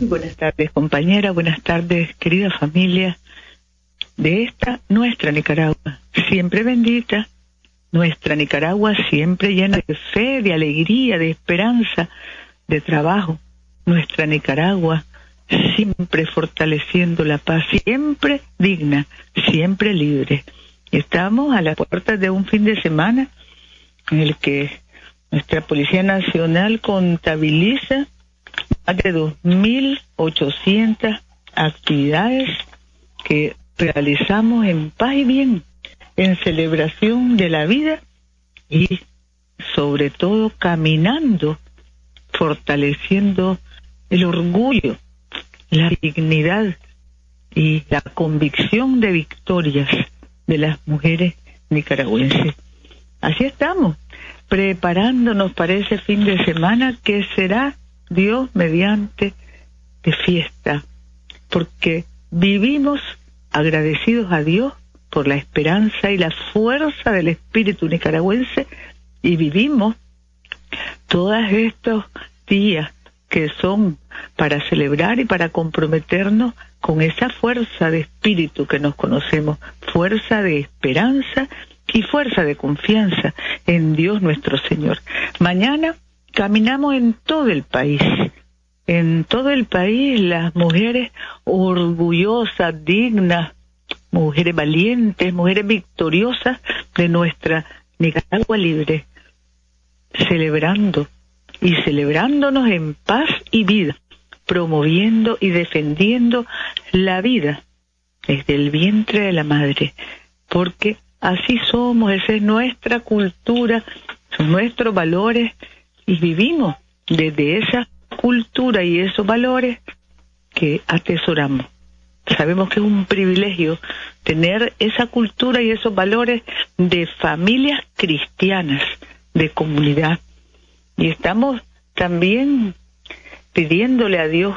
Buenas tardes, compañera. Buenas tardes, querida familia de esta nuestra Nicaragua, siempre bendita, nuestra Nicaragua siempre llena de fe, de alegría, de esperanza, de trabajo, nuestra Nicaragua siempre fortaleciendo la paz, siempre digna, siempre libre. Estamos a las puertas de un fin de semana en el que nuestra Policía Nacional contabiliza de 2.800 actividades que realizamos en paz y bien, en celebración de la vida y sobre todo caminando, fortaleciendo el orgullo, la dignidad y la convicción de victorias de las mujeres nicaragüenses. Así estamos, preparándonos para ese fin de semana que será Dios mediante de fiesta, porque vivimos agradecidos a Dios por la esperanza y la fuerza del espíritu nicaragüense y vivimos todos estos días que son para celebrar y para comprometernos con esa fuerza de espíritu que nos conocemos, fuerza de esperanza y fuerza de confianza en Dios nuestro Señor. Mañana caminamos en todo el país. En todo el país las mujeres orgullosas, dignas, mujeres valientes, mujeres victoriosas de nuestra Nicaragua libre, celebrando y celebrándonos en paz y vida, promoviendo y defendiendo la vida desde el vientre de la madre, porque así somos, esa es nuestra cultura, nuestros valores y vivimos desde esa cultura y esos valores que atesoramos. Sabemos que es un privilegio tener esa cultura y esos valores de familias cristianas, de comunidad. Y estamos también pidiéndole a Dios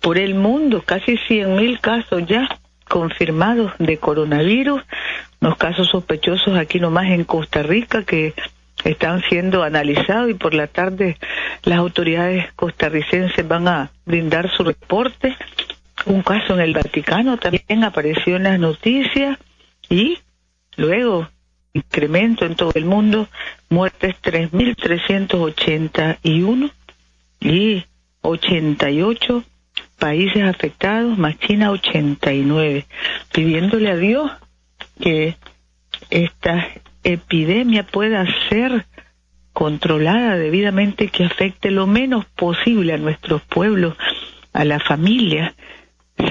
por el mundo, casi cien mil casos ya confirmados de coronavirus, los casos sospechosos aquí nomás en Costa Rica que están siendo analizados y por la tarde las autoridades costarricenses van a brindar su reporte. Un caso en el Vaticano también apareció en las noticias y luego incremento en todo el mundo, muertes 3.381 y 88 países afectados, más China 89, pidiéndole a Dios que esta epidemia pueda ser controlada debidamente, que afecte lo menos posible a nuestros pueblos, a la familia.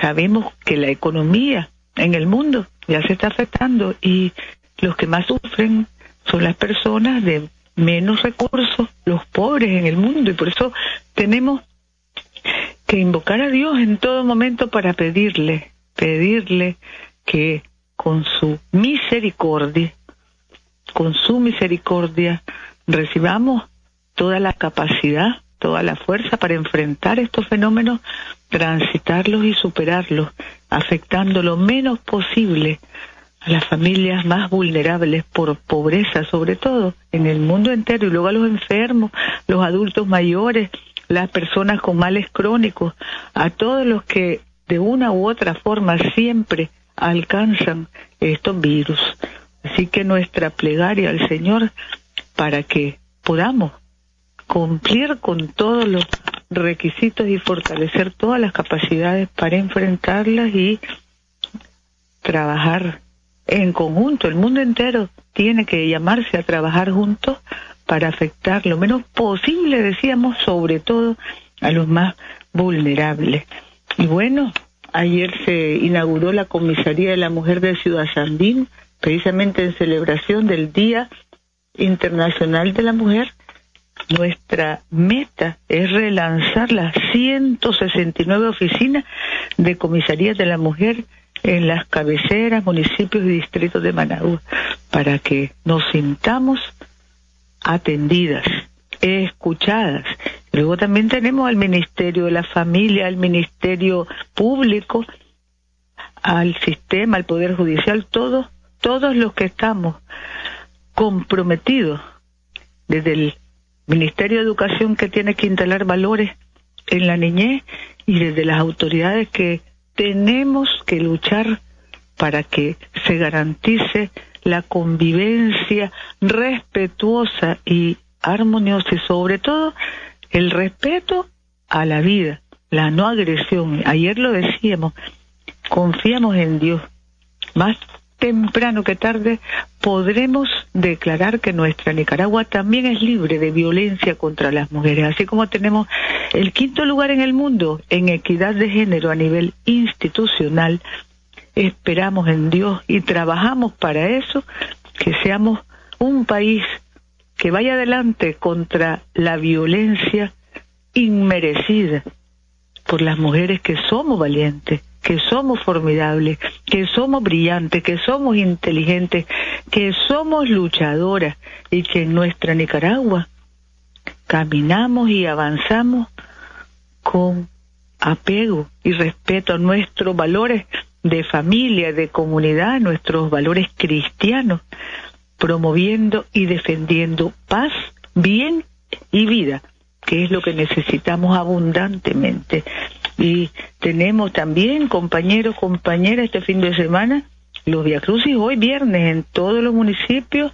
Sabemos que la economía en el mundo ya se está afectando y los que más sufren son las personas de menos recursos, los pobres en el mundo y por eso tenemos que invocar a Dios en todo momento para pedirle, pedirle que con su misericordia con su misericordia recibamos toda la capacidad, toda la fuerza para enfrentar estos fenómenos, transitarlos y superarlos, afectando lo menos posible a las familias más vulnerables por pobreza, sobre todo en el mundo entero, y luego a los enfermos, los adultos mayores, las personas con males crónicos, a todos los que de una u otra forma siempre alcanzan estos virus. Así que nuestra plegaria al Señor para que podamos cumplir con todos los requisitos y fortalecer todas las capacidades para enfrentarlas y trabajar en conjunto. El mundo entero tiene que llamarse a trabajar juntos para afectar lo menos posible, decíamos, sobre todo a los más vulnerables. Y bueno, ayer se inauguró la Comisaría de la Mujer de Ciudad Sandín, precisamente en celebración del Día Internacional de la Mujer, nuestra meta es relanzar las 169 oficinas de comisarías de la mujer en las cabeceras, municipios y distritos de Managua, para que nos sintamos atendidas, escuchadas. Luego también tenemos al Ministerio de la Familia, al Ministerio Público, al sistema, al Poder Judicial, todos todos los que estamos comprometidos desde el Ministerio de Educación que tiene que instalar valores en la niñez y desde las autoridades que tenemos que luchar para que se garantice la convivencia respetuosa y armoniosa y sobre todo el respeto a la vida, la no agresión. Ayer lo decíamos, confiamos en Dios. Más temprano que tarde podremos declarar que nuestra Nicaragua también es libre de violencia contra las mujeres, así como tenemos el quinto lugar en el mundo en equidad de género a nivel institucional. Esperamos en Dios y trabajamos para eso, que seamos un país que vaya adelante contra la violencia inmerecida por las mujeres que somos valientes, que somos formidables, que somos brillantes, que somos inteligentes, que somos luchadoras y que en nuestra Nicaragua caminamos y avanzamos con apego y respeto a nuestros valores de familia, de comunidad, nuestros valores cristianos, promoviendo y defendiendo paz, bien y vida, que es lo que necesitamos abundantemente. Y tenemos también, compañeros, compañeras, este fin de semana, los Via Crucis hoy viernes en todos los municipios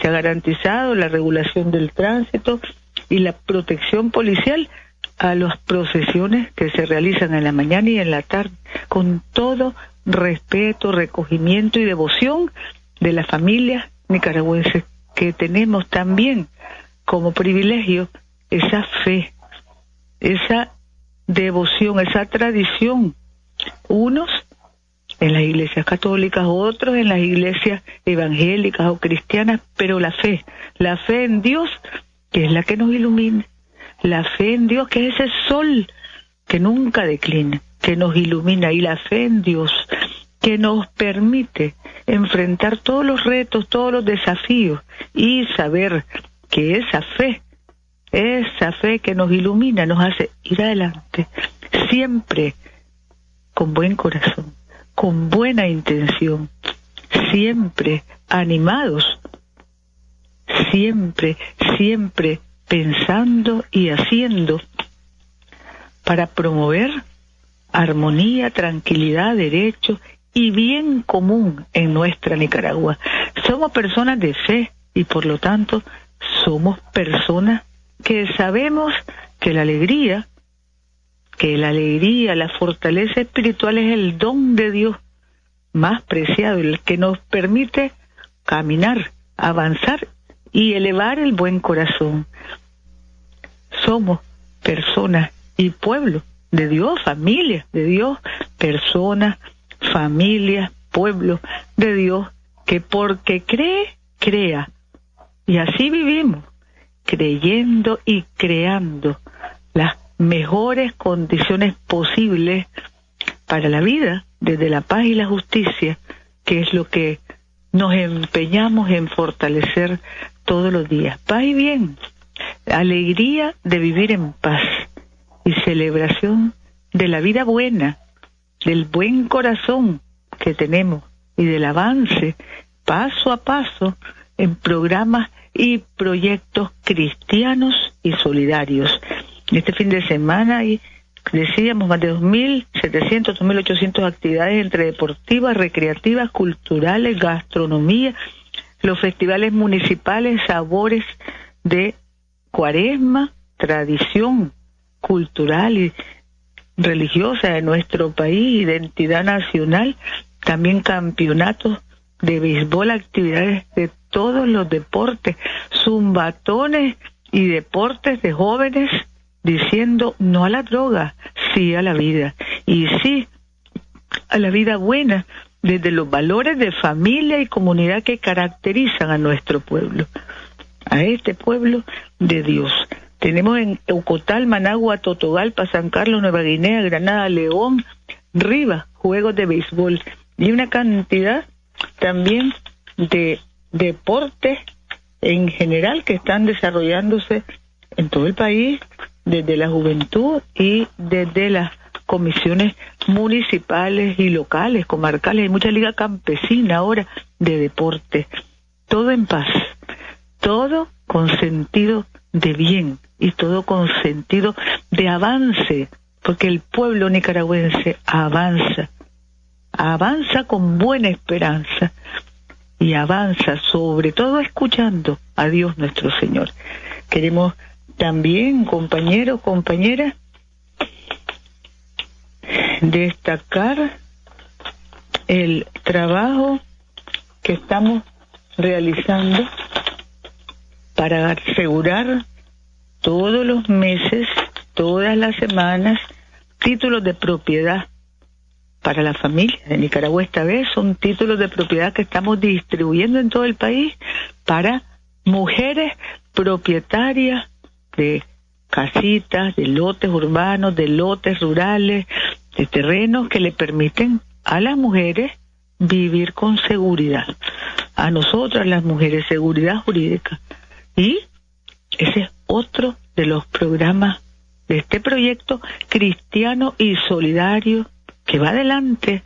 se ha garantizado la regulación del tránsito y la protección policial a las procesiones que se realizan en la mañana y en la tarde, con todo respeto, recogimiento y devoción de las familias nicaragüenses que tenemos también como privilegio esa fe, esa devoción, esa tradición. Unos en las iglesias católicas, otros en las iglesias evangélicas o cristianas, pero la fe, la fe en Dios, que es la que nos ilumina, la fe en Dios, que es ese sol que nunca declina, que nos ilumina, y la fe en Dios, que nos permite enfrentar todos los retos, todos los desafíos, y saber que esa fe esa fe que nos ilumina nos hace ir adelante, siempre con buen corazón, con buena intención, siempre animados, siempre, siempre pensando y haciendo para promover armonía, tranquilidad, derecho y bien común en nuestra Nicaragua. Somos personas de fe y por lo tanto somos personas que sabemos que la alegría, que la alegría, la fortaleza espiritual es el don de Dios más preciado, el que nos permite caminar, avanzar y elevar el buen corazón. Somos personas y pueblo de Dios, familia de Dios, personas, familia, pueblo de Dios, que porque cree, crea. Y así vivimos creyendo y creando las mejores condiciones posibles para la vida, desde la paz y la justicia, que es lo que nos empeñamos en fortalecer todos los días. Paz y bien, alegría de vivir en paz y celebración de la vida buena, del buen corazón que tenemos y del avance paso a paso en programas y proyectos cristianos y solidarios. Este fin de semana hay, decíamos, más de 2.700, 2.800 actividades entre deportivas, recreativas, culturales, gastronomía, los festivales municipales, sabores de cuaresma, tradición cultural y religiosa de nuestro país, identidad nacional, también campeonatos de béisbol, actividades de todos los deportes, zumbatones y deportes de jóvenes diciendo no a la droga, sí a la vida. Y sí a la vida buena, desde los valores de familia y comunidad que caracterizan a nuestro pueblo, a este pueblo de Dios. Tenemos en Eucotal, Managua, Totogalpa, San Carlos, Nueva Guinea, Granada, León, Rivas, juegos de béisbol y una cantidad también de deportes en general que están desarrollándose en todo el país, desde la juventud y desde las comisiones municipales y locales, comarcales, hay mucha liga campesina ahora de deporte. Todo en paz, todo con sentido de bien y todo con sentido de avance porque el pueblo nicaragüense avanza, avanza con buena esperanza y avanza sobre todo escuchando a Dios nuestro Señor. Queremos también, compañeros, compañeras, destacar el trabajo que estamos realizando para asegurar todos los meses, todas las semanas, títulos de propiedad para la familia de Nicaragua esta vez son títulos de propiedad que estamos distribuyendo en todo el país para mujeres propietarias de casitas, de lotes urbanos, de lotes rurales, de terrenos que le permiten a las mujeres vivir con seguridad. A nosotras las mujeres, seguridad jurídica. Y ese es otro de los programas de este proyecto cristiano y solidario que va adelante,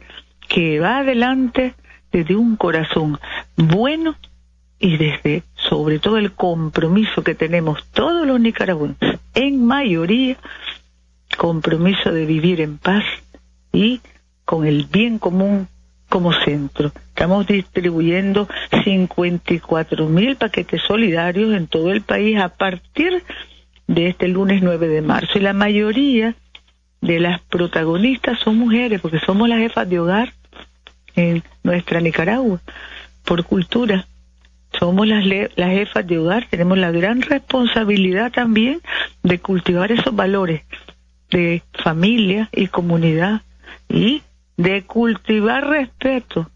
que va adelante desde un corazón bueno y desde sobre todo el compromiso que tenemos todos los nicaragüenses, en mayoría, compromiso de vivir en paz y con el bien común como centro. Estamos distribuyendo 54 mil paquetes solidarios en todo el país a partir de este lunes 9 de marzo. Y la mayoría de las protagonistas son mujeres, porque somos las jefas de hogar en nuestra Nicaragua, por cultura. Somos las, las jefas de hogar, tenemos la gran responsabilidad también de cultivar esos valores de familia y comunidad y de cultivar respeto,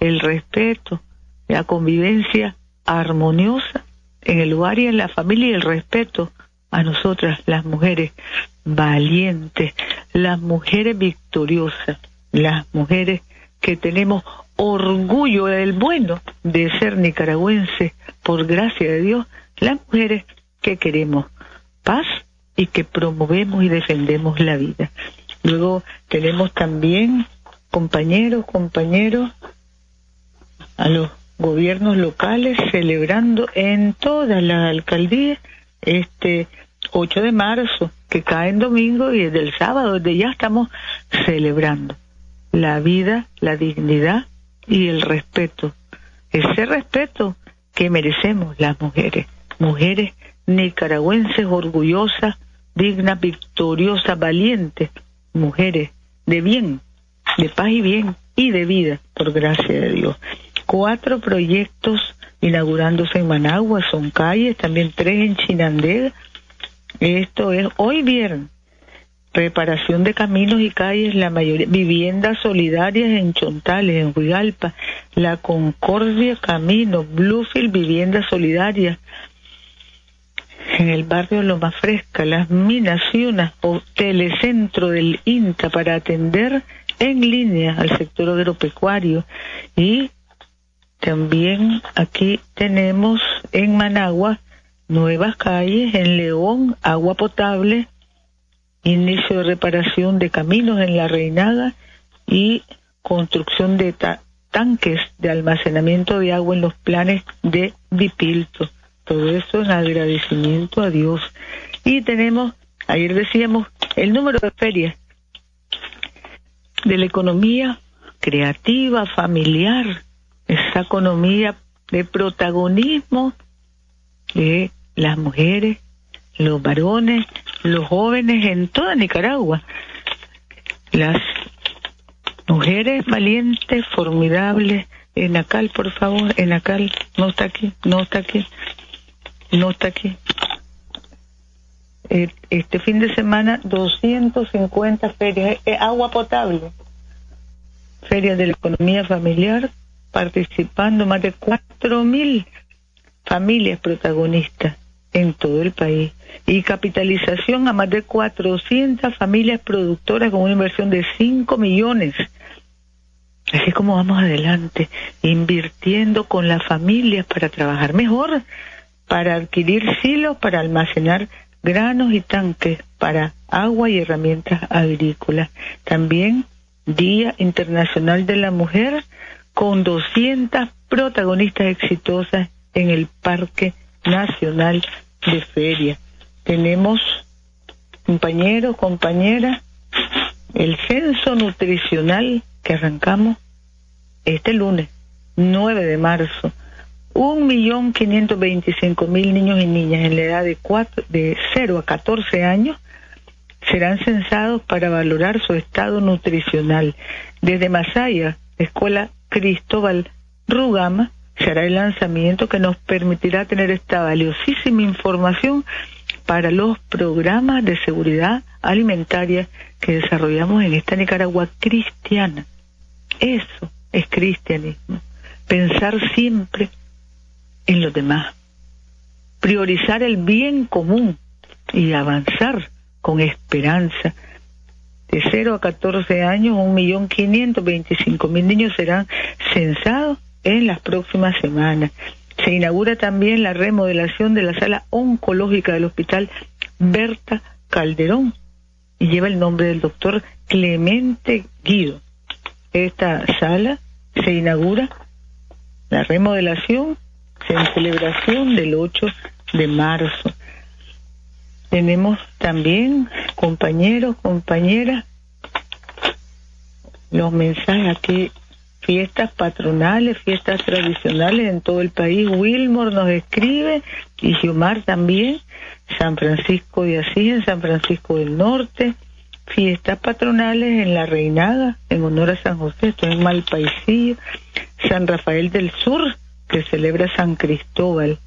el respeto, la convivencia armoniosa en el lugar y en la familia y el respeto a nosotras, las mujeres valientes, las mujeres victoriosas, las mujeres que tenemos orgullo del bueno de ser nicaragüense, por gracia de Dios, las mujeres que queremos paz y que promovemos y defendemos la vida. Luego tenemos también compañeros, compañeros, a los gobiernos locales celebrando en todas las alcaldías este 8 de marzo, que cae en domingo y desde el sábado, desde ya estamos celebrando la vida, la dignidad y el respeto. Ese respeto que merecemos las mujeres, mujeres nicaragüenses orgullosas, dignas, victoriosas, valientes, mujeres de bien, de paz y bien y de vida, por gracia de Dios. Cuatro proyectos inaugurándose en Managua, son calles, también tres en Chinandega. Esto es hoy viernes. Reparación de caminos y calles, la mayoría, viviendas solidarias en Chontales, en Huigalpa, La Concordia Camino, Bluefield, viviendas solidarias, en el barrio Loma Fresca, las minas y una o telecentro del INTA para atender en línea al sector agropecuario y también aquí tenemos en Managua nuevas calles, en León agua potable, inicio de reparación de caminos en la Reinaga y construcción de tanques de almacenamiento de agua en los planes de Dipilto. Todo eso en agradecimiento a Dios. Y tenemos, ayer decíamos, el número de ferias de la economía creativa, familiar, esa economía de protagonismo de las mujeres, los varones, los jóvenes en toda Nicaragua. Las mujeres valientes, formidables. Enacal, por favor, Enacal, no está aquí, no está aquí no está aquí. Eh, este fin de semana 250 ferias, eh, agua potable, ferias de la economía familiar, participando más de 4.000 familias protagonistas en todo el país y capitalización a más de 400 familias productoras con una inversión de 5 millones. Así como vamos adelante, invirtiendo con las familias para trabajar mejor, para adquirir silos para almacenar granos y tanques para agua y herramientas agrícolas. También Día Internacional de la Mujer con 200 protagonistas exitosas en el Parque Nacional de Feria. Tenemos compañeros, compañeras, el censo nutricional que arrancamos este lunes, 9 de marzo. Un millón quinientos veinticinco mil niños y niñas en la edad de, de 0 a 14 años serán censados para valorar su estado nutricional. Desde Masaya, Escuela Cristóbal Rugama, se hará el lanzamiento que nos permitirá tener esta valiosísima información para los programas de seguridad alimentaria que desarrollamos en esta Nicaragua cristiana. Eso es cristianismo. Pensar siempre en los demás. Priorizar el bien común y avanzar con esperanza. De 0 a 14 años, un millón quinientos veinticinco mil niños serán censados en las próximas semanas. Se inaugura también la remodelación de la sala oncológica del Hospital Berta Calderón y lleva el nombre del doctor Clemente Guido. Esta sala se inaugura la remodelación en celebración del 8 de marzo. Tenemos también compañeros, compañeras, los mensajes aquí, fiestas patronales, fiestas tradicionales en todo el país. Wilmore nos escribe y Giomar también, San Francisco de Asís en San Francisco del Norte, fiestas patronales en La Reinada, en honor a San José, esto en Malpaisillo, San Rafael del Sur, que celebra San Cristóbal,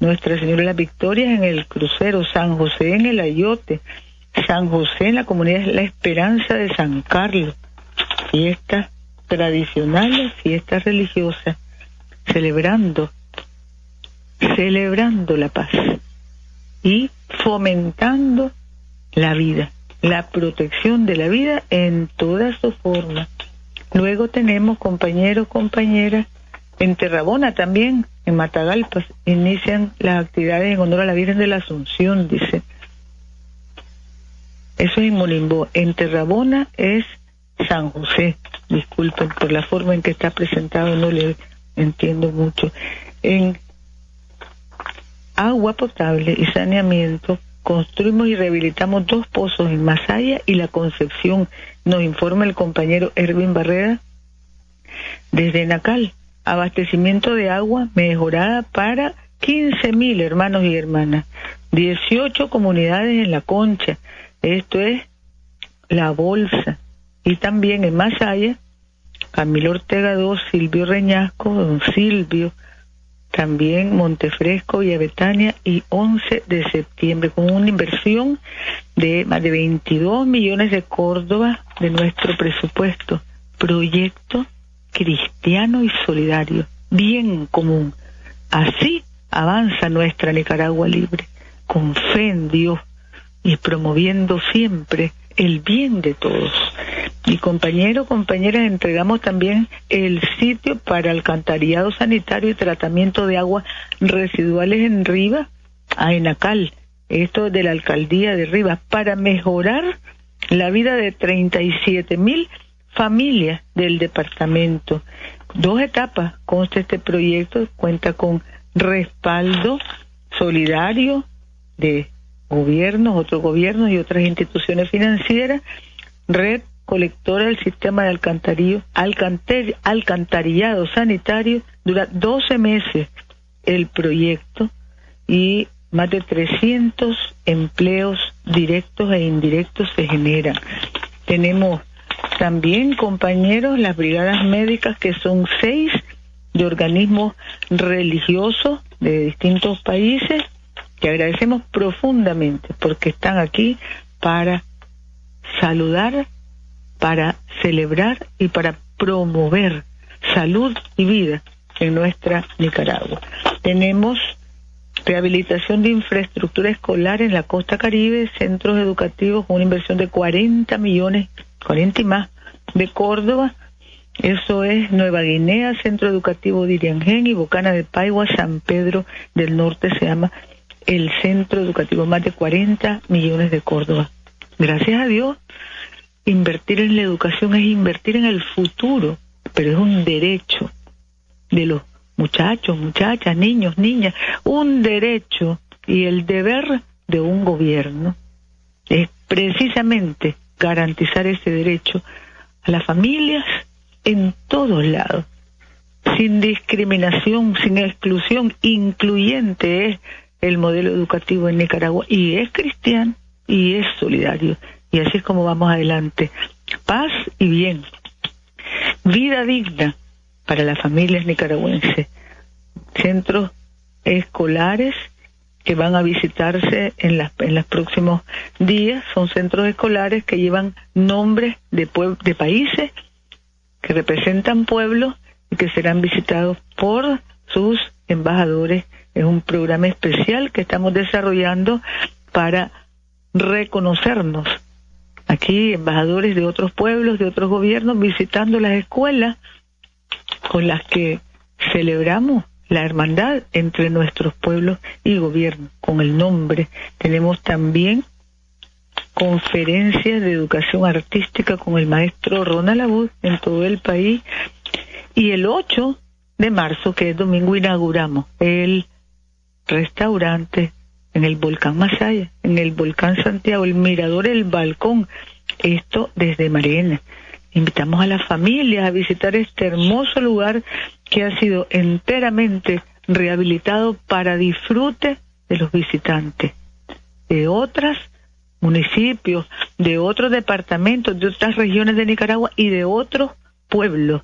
Nuestra Señora de las Victorias en el crucero, San José en el Ayote, San José en la comunidad La Esperanza de San Carlos, fiestas tradicionales, fiestas religiosas, celebrando, celebrando la paz y fomentando la vida la protección de la vida en todas sus formas. Luego tenemos compañeros, compañeras, en Terrabona también, en Matagalpas, inician las actividades en honor a la Virgen de la Asunción, dice. Eso es en Molimbó. En Terrabona es San José. Disculpen por la forma en que está presentado, no le entiendo mucho. En agua potable y saneamiento construimos y rehabilitamos dos pozos en Masaya y La Concepción, nos informa el compañero Erwin Barrera. Desde Nacal, abastecimiento de agua mejorada para 15 mil hermanos y hermanas, 18 comunidades en La Concha, esto es La Bolsa, y también en Masaya, Camilo Ortega II, Silvio Reñasco, don Silvio, también Montefresco, Villa Betania y 11 de septiembre, con una inversión de más de 22 millones de Córdoba de nuestro presupuesto. Proyecto cristiano y solidario, bien común. Así avanza nuestra Nicaragua libre, con fe en Dios y promoviendo siempre el bien de todos. Y compañeros, compañeras, entregamos también el sitio para alcantarillado sanitario y tratamiento de aguas residuales en Rivas, a Enacal, esto de la alcaldía de Rivas, para mejorar la vida de 37 mil familias del departamento. Dos etapas consta este proyecto, cuenta con respaldo solidario de gobiernos, otros gobiernos y otras instituciones financieras, red colectora del sistema de alcantarillado, alcantarillado sanitario, dura 12 meses el proyecto y más de 300 empleos directos e indirectos se generan. Tenemos también, compañeros, las brigadas médicas, que son seis de organismos religiosos de distintos países, que agradecemos profundamente porque están aquí para saludar para celebrar y para promover salud y vida en nuestra Nicaragua. Tenemos rehabilitación de infraestructura escolar en la costa caribe, centros educativos con una inversión de 40 millones, 40 y más, de Córdoba. Eso es Nueva Guinea, Centro Educativo de Iriangén y Bocana de Paigua, San Pedro del Norte se llama el Centro Educativo, más de 40 millones de Córdoba. Gracias a Dios invertir en la educación es invertir en el futuro, pero es un derecho de los muchachos, muchachas, niños, niñas, un derecho y el deber de un gobierno es precisamente garantizar ese derecho a las familias en todos lados, sin discriminación, sin exclusión, incluyente es el modelo educativo en Nicaragua y es cristiano y es solidario. Y así es como vamos adelante. Paz y bien. Vida digna para las familias nicaragüenses. Centros escolares que van a visitarse en, las, en los próximos días. Son centros escolares que llevan nombres de, de países que representan pueblos y que serán visitados por sus embajadores. Es un programa especial que estamos desarrollando para reconocernos. Aquí embajadores de otros pueblos, de otros gobiernos, visitando las escuelas con las que celebramos la hermandad entre nuestros pueblos y gobiernos, con el nombre. Tenemos también conferencias de educación artística con el maestro Ronald Abud en todo el país. Y el 8 de marzo, que es domingo, inauguramos el restaurante en el volcán Masaya, en el volcán Santiago, el mirador, el balcón. Esto desde Mariana. Invitamos a las familias a visitar este hermoso lugar que ha sido enteramente rehabilitado para disfrute de los visitantes de otros municipios, de otros departamentos, de otras regiones de Nicaragua y de otros pueblos,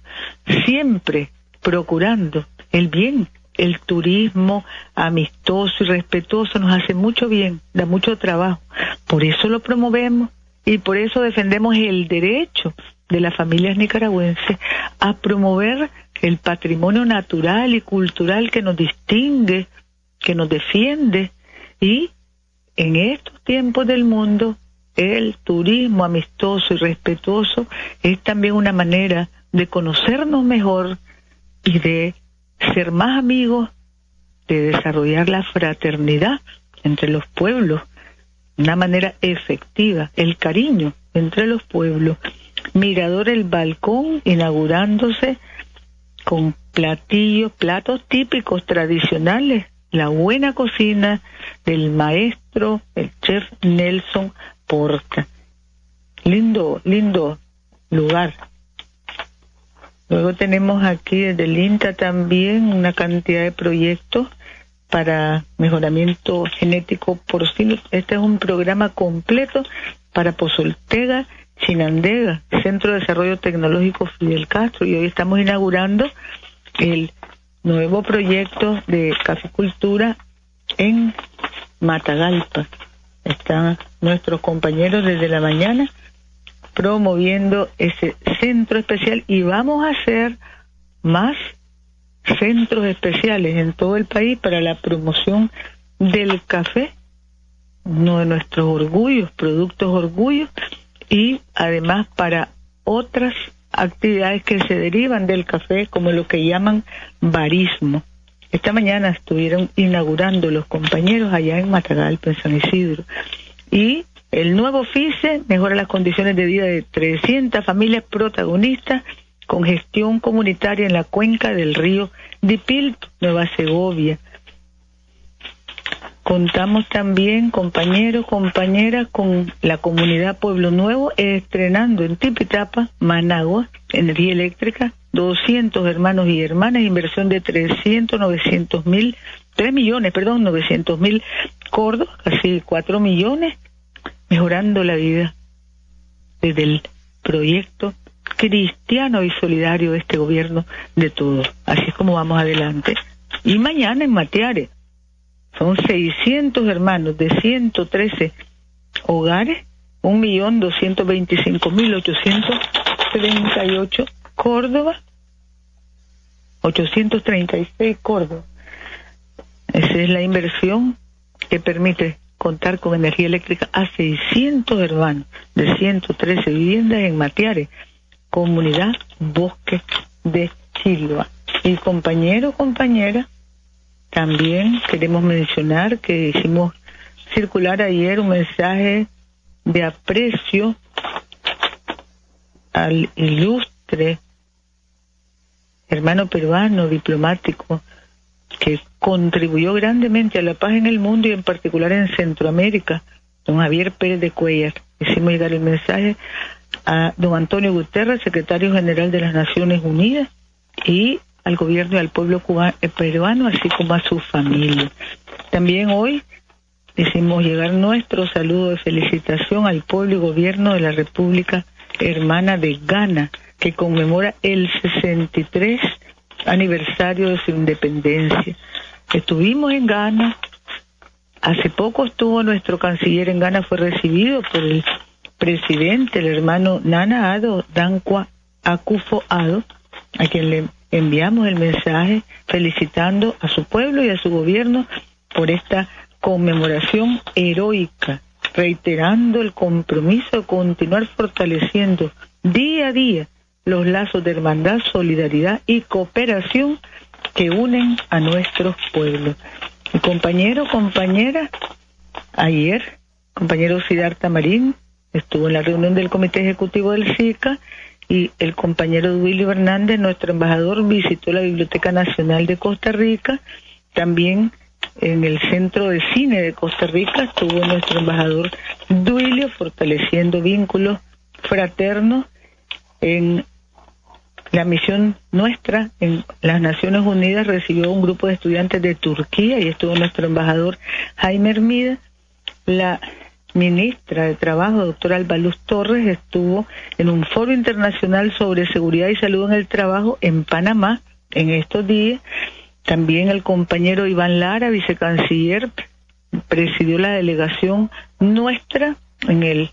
siempre procurando el bien. El turismo amistoso y respetuoso nos hace mucho bien, da mucho trabajo. Por eso lo promovemos y por eso defendemos el derecho de las familias nicaragüenses a promover el patrimonio natural y cultural que nos distingue, que nos defiende y en estos tiempos del mundo el turismo amistoso y respetuoso es también una manera de conocernos mejor y de ser más amigos, de desarrollar la fraternidad entre los pueblos, una manera efectiva, el cariño entre los pueblos Mirador El Balcón, inaugurándose con platillos, platos típicos tradicionales, la buena cocina del maestro, el chef Nelson Porta. Lindo, lindo lugar. Luego tenemos aquí desde el INTA también una cantidad de proyectos para mejoramiento genético porcino. Este es un programa completo para Pozoltega Chinandega, Centro de Desarrollo Tecnológico Fidel Castro, y hoy estamos inaugurando el nuevo proyecto de caficultura en Matagalpa. Están nuestros compañeros desde la mañana promoviendo ese centro especial y vamos a hacer más centros especiales en todo el país para la promoción del café, uno de nuestros orgullos, productos orgullos, y además para otras actividades que se derivan del café, como lo que llaman barismo. Esta mañana estuvieron inaugurando los compañeros allá en Matagalpa, en San Isidro. Y el nuevo FICE mejora las condiciones de vida de 300 familias protagonistas con gestión comunitaria en la cuenca del río Dipilto, Nueva Segovia. Contamos también, compañeros, compañeras, con la comunidad Pueblo Nuevo estrenando en Tipitapa, Managua, energía eléctrica, 200 hermanos y hermanas, inversión de 300, 900 mil, 3 millones, perdón, 900 mil cordos, casi 4 millones, mejorando la vida desde el proyecto cristiano y solidario de este gobierno de todos. Así es como vamos adelante. Y mañana en Mateares, son 600 hermanos de 113 hogares, 1.225.838 Córdoba, 836 Córdoba. Esa es la inversión que permite contar con energía eléctrica a 600 hermanos de 113 viviendas en Matiares, comunidad Bosque de Chilua. Y compañero, compañera, también queremos mencionar que hicimos circular ayer un mensaje de aprecio al ilustre hermano peruano diplomático que contribuyó grandemente a la paz en el mundo y en particular en Centroamérica, don Javier Pérez de Cuellar. hicimos llegar el mensaje a don Antonio Guterres, secretario general de las Naciones Unidas, y al gobierno y al pueblo cubano, eh, peruano, así como a su familia. También hoy hicimos llegar nuestro saludo de felicitación al pueblo y gobierno de la República Hermana de Ghana, que conmemora el 63 aniversario de su independencia. Estuvimos en Ghana, hace poco estuvo nuestro canciller en Ghana, fue recibido por el presidente, el hermano Nana Ado Dankwa Akufo Ado, a quien le enviamos el mensaje felicitando a su pueblo y a su gobierno por esta conmemoración heroica, reiterando el compromiso de continuar fortaleciendo día a día los lazos de hermandad, solidaridad y cooperación que unen a nuestros pueblos. Mi compañero, compañera, ayer, compañero Siddhartha Marín, estuvo en la reunión del Comité Ejecutivo del SICA y el compañero Willy Hernández, nuestro embajador, visitó la Biblioteca Nacional de Costa Rica, también en el Centro de Cine de Costa Rica estuvo nuestro embajador Duilio fortaleciendo vínculos fraternos en la misión nuestra en las Naciones Unidas recibió un grupo de estudiantes de Turquía y estuvo nuestro embajador Jaime Hermida. La ministra de Trabajo, doctora Albaluz Torres, estuvo en un foro internacional sobre seguridad y salud en el trabajo en Panamá en estos días. También el compañero Iván Lara, vicecanciller, presidió la delegación nuestra en el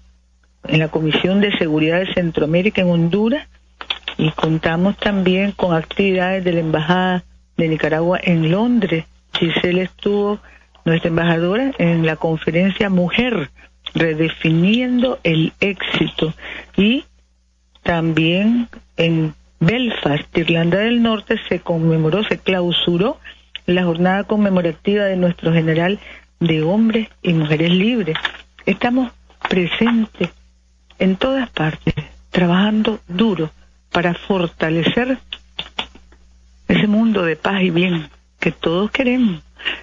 en la Comisión de Seguridad de Centroamérica en Honduras y contamos también con actividades de la Embajada de Nicaragua en Londres. Giselle estuvo, nuestra embajadora, en la conferencia Mujer redefiniendo el éxito y también en Belfast, Irlanda del Norte, se conmemoró, se clausuró la jornada conmemorativa de nuestro general de hombres y mujeres libres. Estamos presentes en todas partes, trabajando duro para fortalecer ese mundo de paz y bien que todos queremos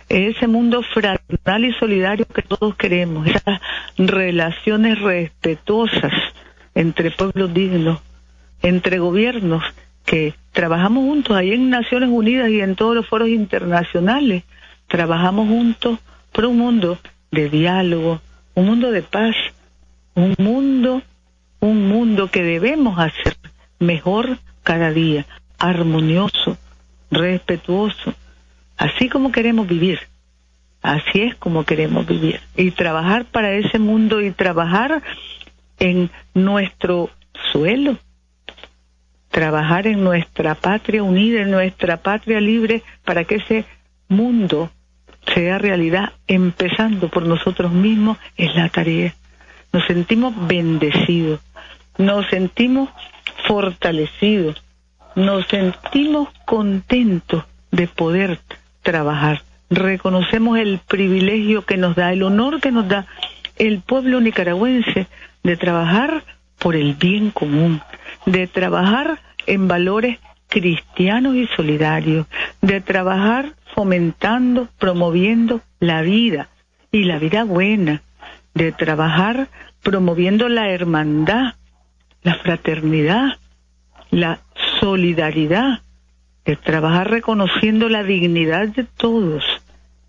ese mundo fraternal y solidario que todos queremos, esas relaciones respetuosas entre pueblos dignos, entre gobiernos que trabajamos juntos ahí en Naciones Unidas y en todos los foros internacionales, trabajamos juntos por un mundo de diálogo, un mundo de paz, un mundo, un mundo que debemos hacer mejor cada día, armonioso, respetuoso, así como queremos vivir. Así es como queremos vivir. Y trabajar para ese mundo y trabajar en nuestro suelo. Trabajar en nuestra patria unida, en nuestra patria libre, para que ese mundo sea realidad, empezando por nosotros mismos, es la tarea. Nos sentimos bendecidos, nos sentimos fortalecidos, nos sentimos contentos de poder trabajar. Reconocemos el privilegio que nos da, el honor que nos da el pueblo nicaragüense de trabajar por el bien común, de trabajar en valores cristianos y solidarios, de trabajar fomentando, promoviendo la vida y la vida buena, de trabajar promoviendo la hermandad, la fraternidad, la solidaridad, de trabajar reconociendo la dignidad de todos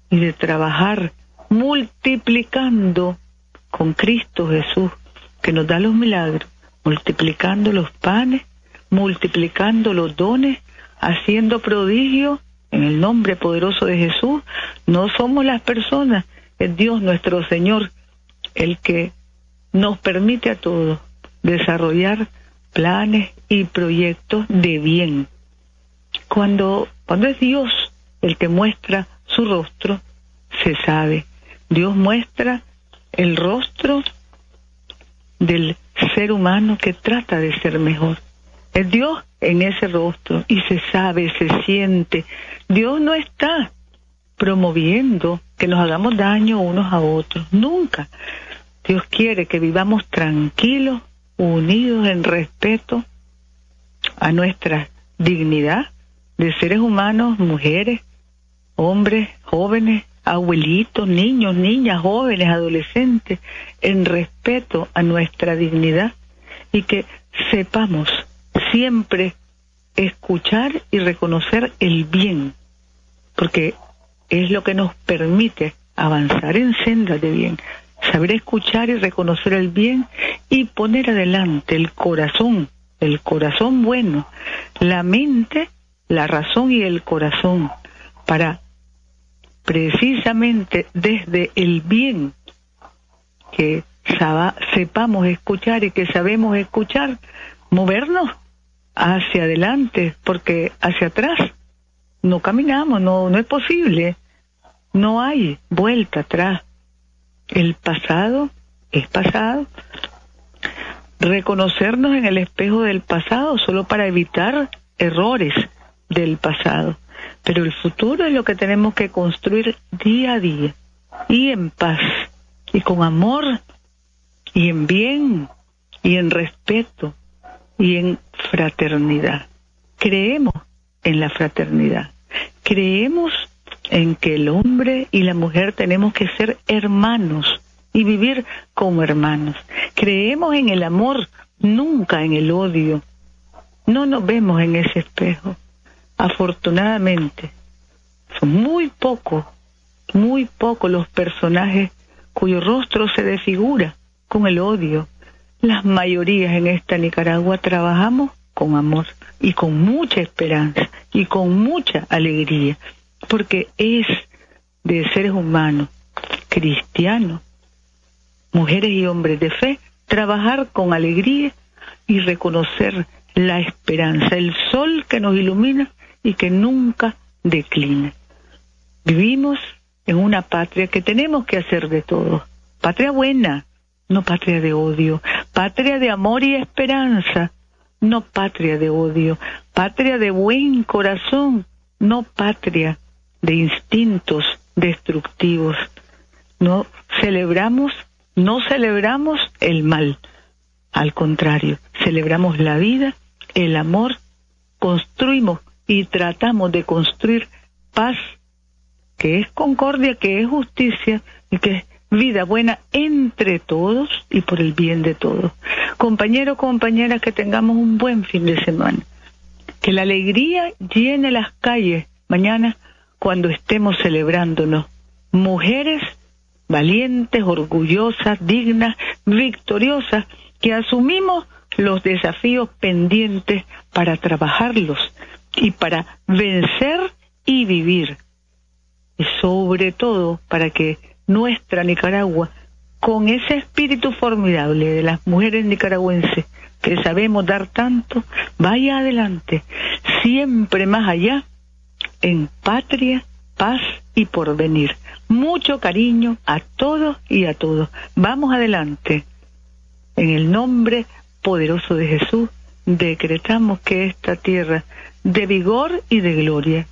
y de trabajar multiplicando con Cristo Jesús, que nos da los milagros, multiplicando los panes, multiplicando los dones, haciendo prodigios en el nombre poderoso de Jesús. No somos las personas, es Dios nuestro Señor el que nos permite a todos desarrollar planes y proyectos de bien cuando, cuando es Dios el que muestra su rostro, se sabe. Dios muestra el rostro del ser humano que trata de ser mejor. Es Dios en ese rostro y se sabe, se siente. Dios no está promoviendo que nos hagamos daño unos a otros, nunca. Dios quiere que vivamos tranquilos, unidos en respeto a nuestra dignidad, de seres humanos, mujeres, hombres, jóvenes, abuelitos, niños, niñas, jóvenes, adolescentes, en respeto a nuestra dignidad y que sepamos siempre escuchar y reconocer el bien, porque es lo que nos permite avanzar en sendas de bien, saber escuchar y reconocer el bien y poner adelante el corazón, el corazón bueno, la mente, la razón y el corazón, para precisamente desde el bien que sepamos escuchar y que sabemos escuchar, movernos hacia adelante, porque hacia atrás no caminamos, no, no es posible, no hay vuelta atrás. El pasado es pasado. Reconocernos en el espejo del pasado solo para evitar errores del pasado. Pero el futuro es lo que tenemos que construir día a día y en paz y con amor y en bien y en respeto y en fraternidad. Creemos en la fraternidad. Creemos en que el hombre y la mujer tenemos que ser hermanos y vivir como hermanos. Creemos en el amor, nunca en el odio. No nos vemos en ese espejo. Afortunadamente, son muy pocos, muy pocos los personajes cuyo rostro se desfigura con el odio. Las mayorías en esta Nicaragua trabajamos con amor y con mucha esperanza y con mucha alegría, porque es de seres humanos, cristianos, mujeres y hombres de fe, trabajar con alegría y reconocer la esperanza, el sol que nos ilumina y que nunca declina. Vivimos en una patria que tenemos que hacer de todo, patria buena, no patria de odio, patria de amor y esperanza, no patria de odio, patria de buen corazón, no patria de instintos destructivos. No celebramos, no celebramos el mal, al contrario, celebramos la vida, el amor, construimos y tratamos de construir paz, que es concordia, que es justicia y que es vida buena entre todos y por el bien de todos. Compañeros, compañeras, que tengamos un buen fin de semana. Que la alegría llene las calles mañana cuando estemos celebrándonos. Mujeres valientes, orgullosas, dignas, victoriosas, que asumimos los desafíos pendientes para trabajarlos y para vencer y vivir. Y sobre todo para que nuestra Nicaragua, con ese espíritu formidable de las mujeres nicaragüenses que sabemos dar tanto, vaya adelante, siempre más allá, en patria, paz y porvenir. Mucho cariño a todos y a todos. Vamos adelante. En el nombre poderoso de Jesús, decretamos que esta tierra de vigor y de gloria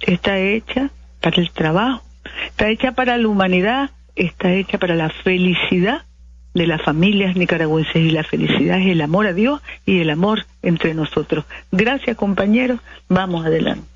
está hecha para el trabajo, está hecha para la humanidad, está hecha para la felicidad de las familias nicaragüenses y la felicidad es el amor a Dios y el amor entre nosotros. Gracias compañeros, vamos adelante.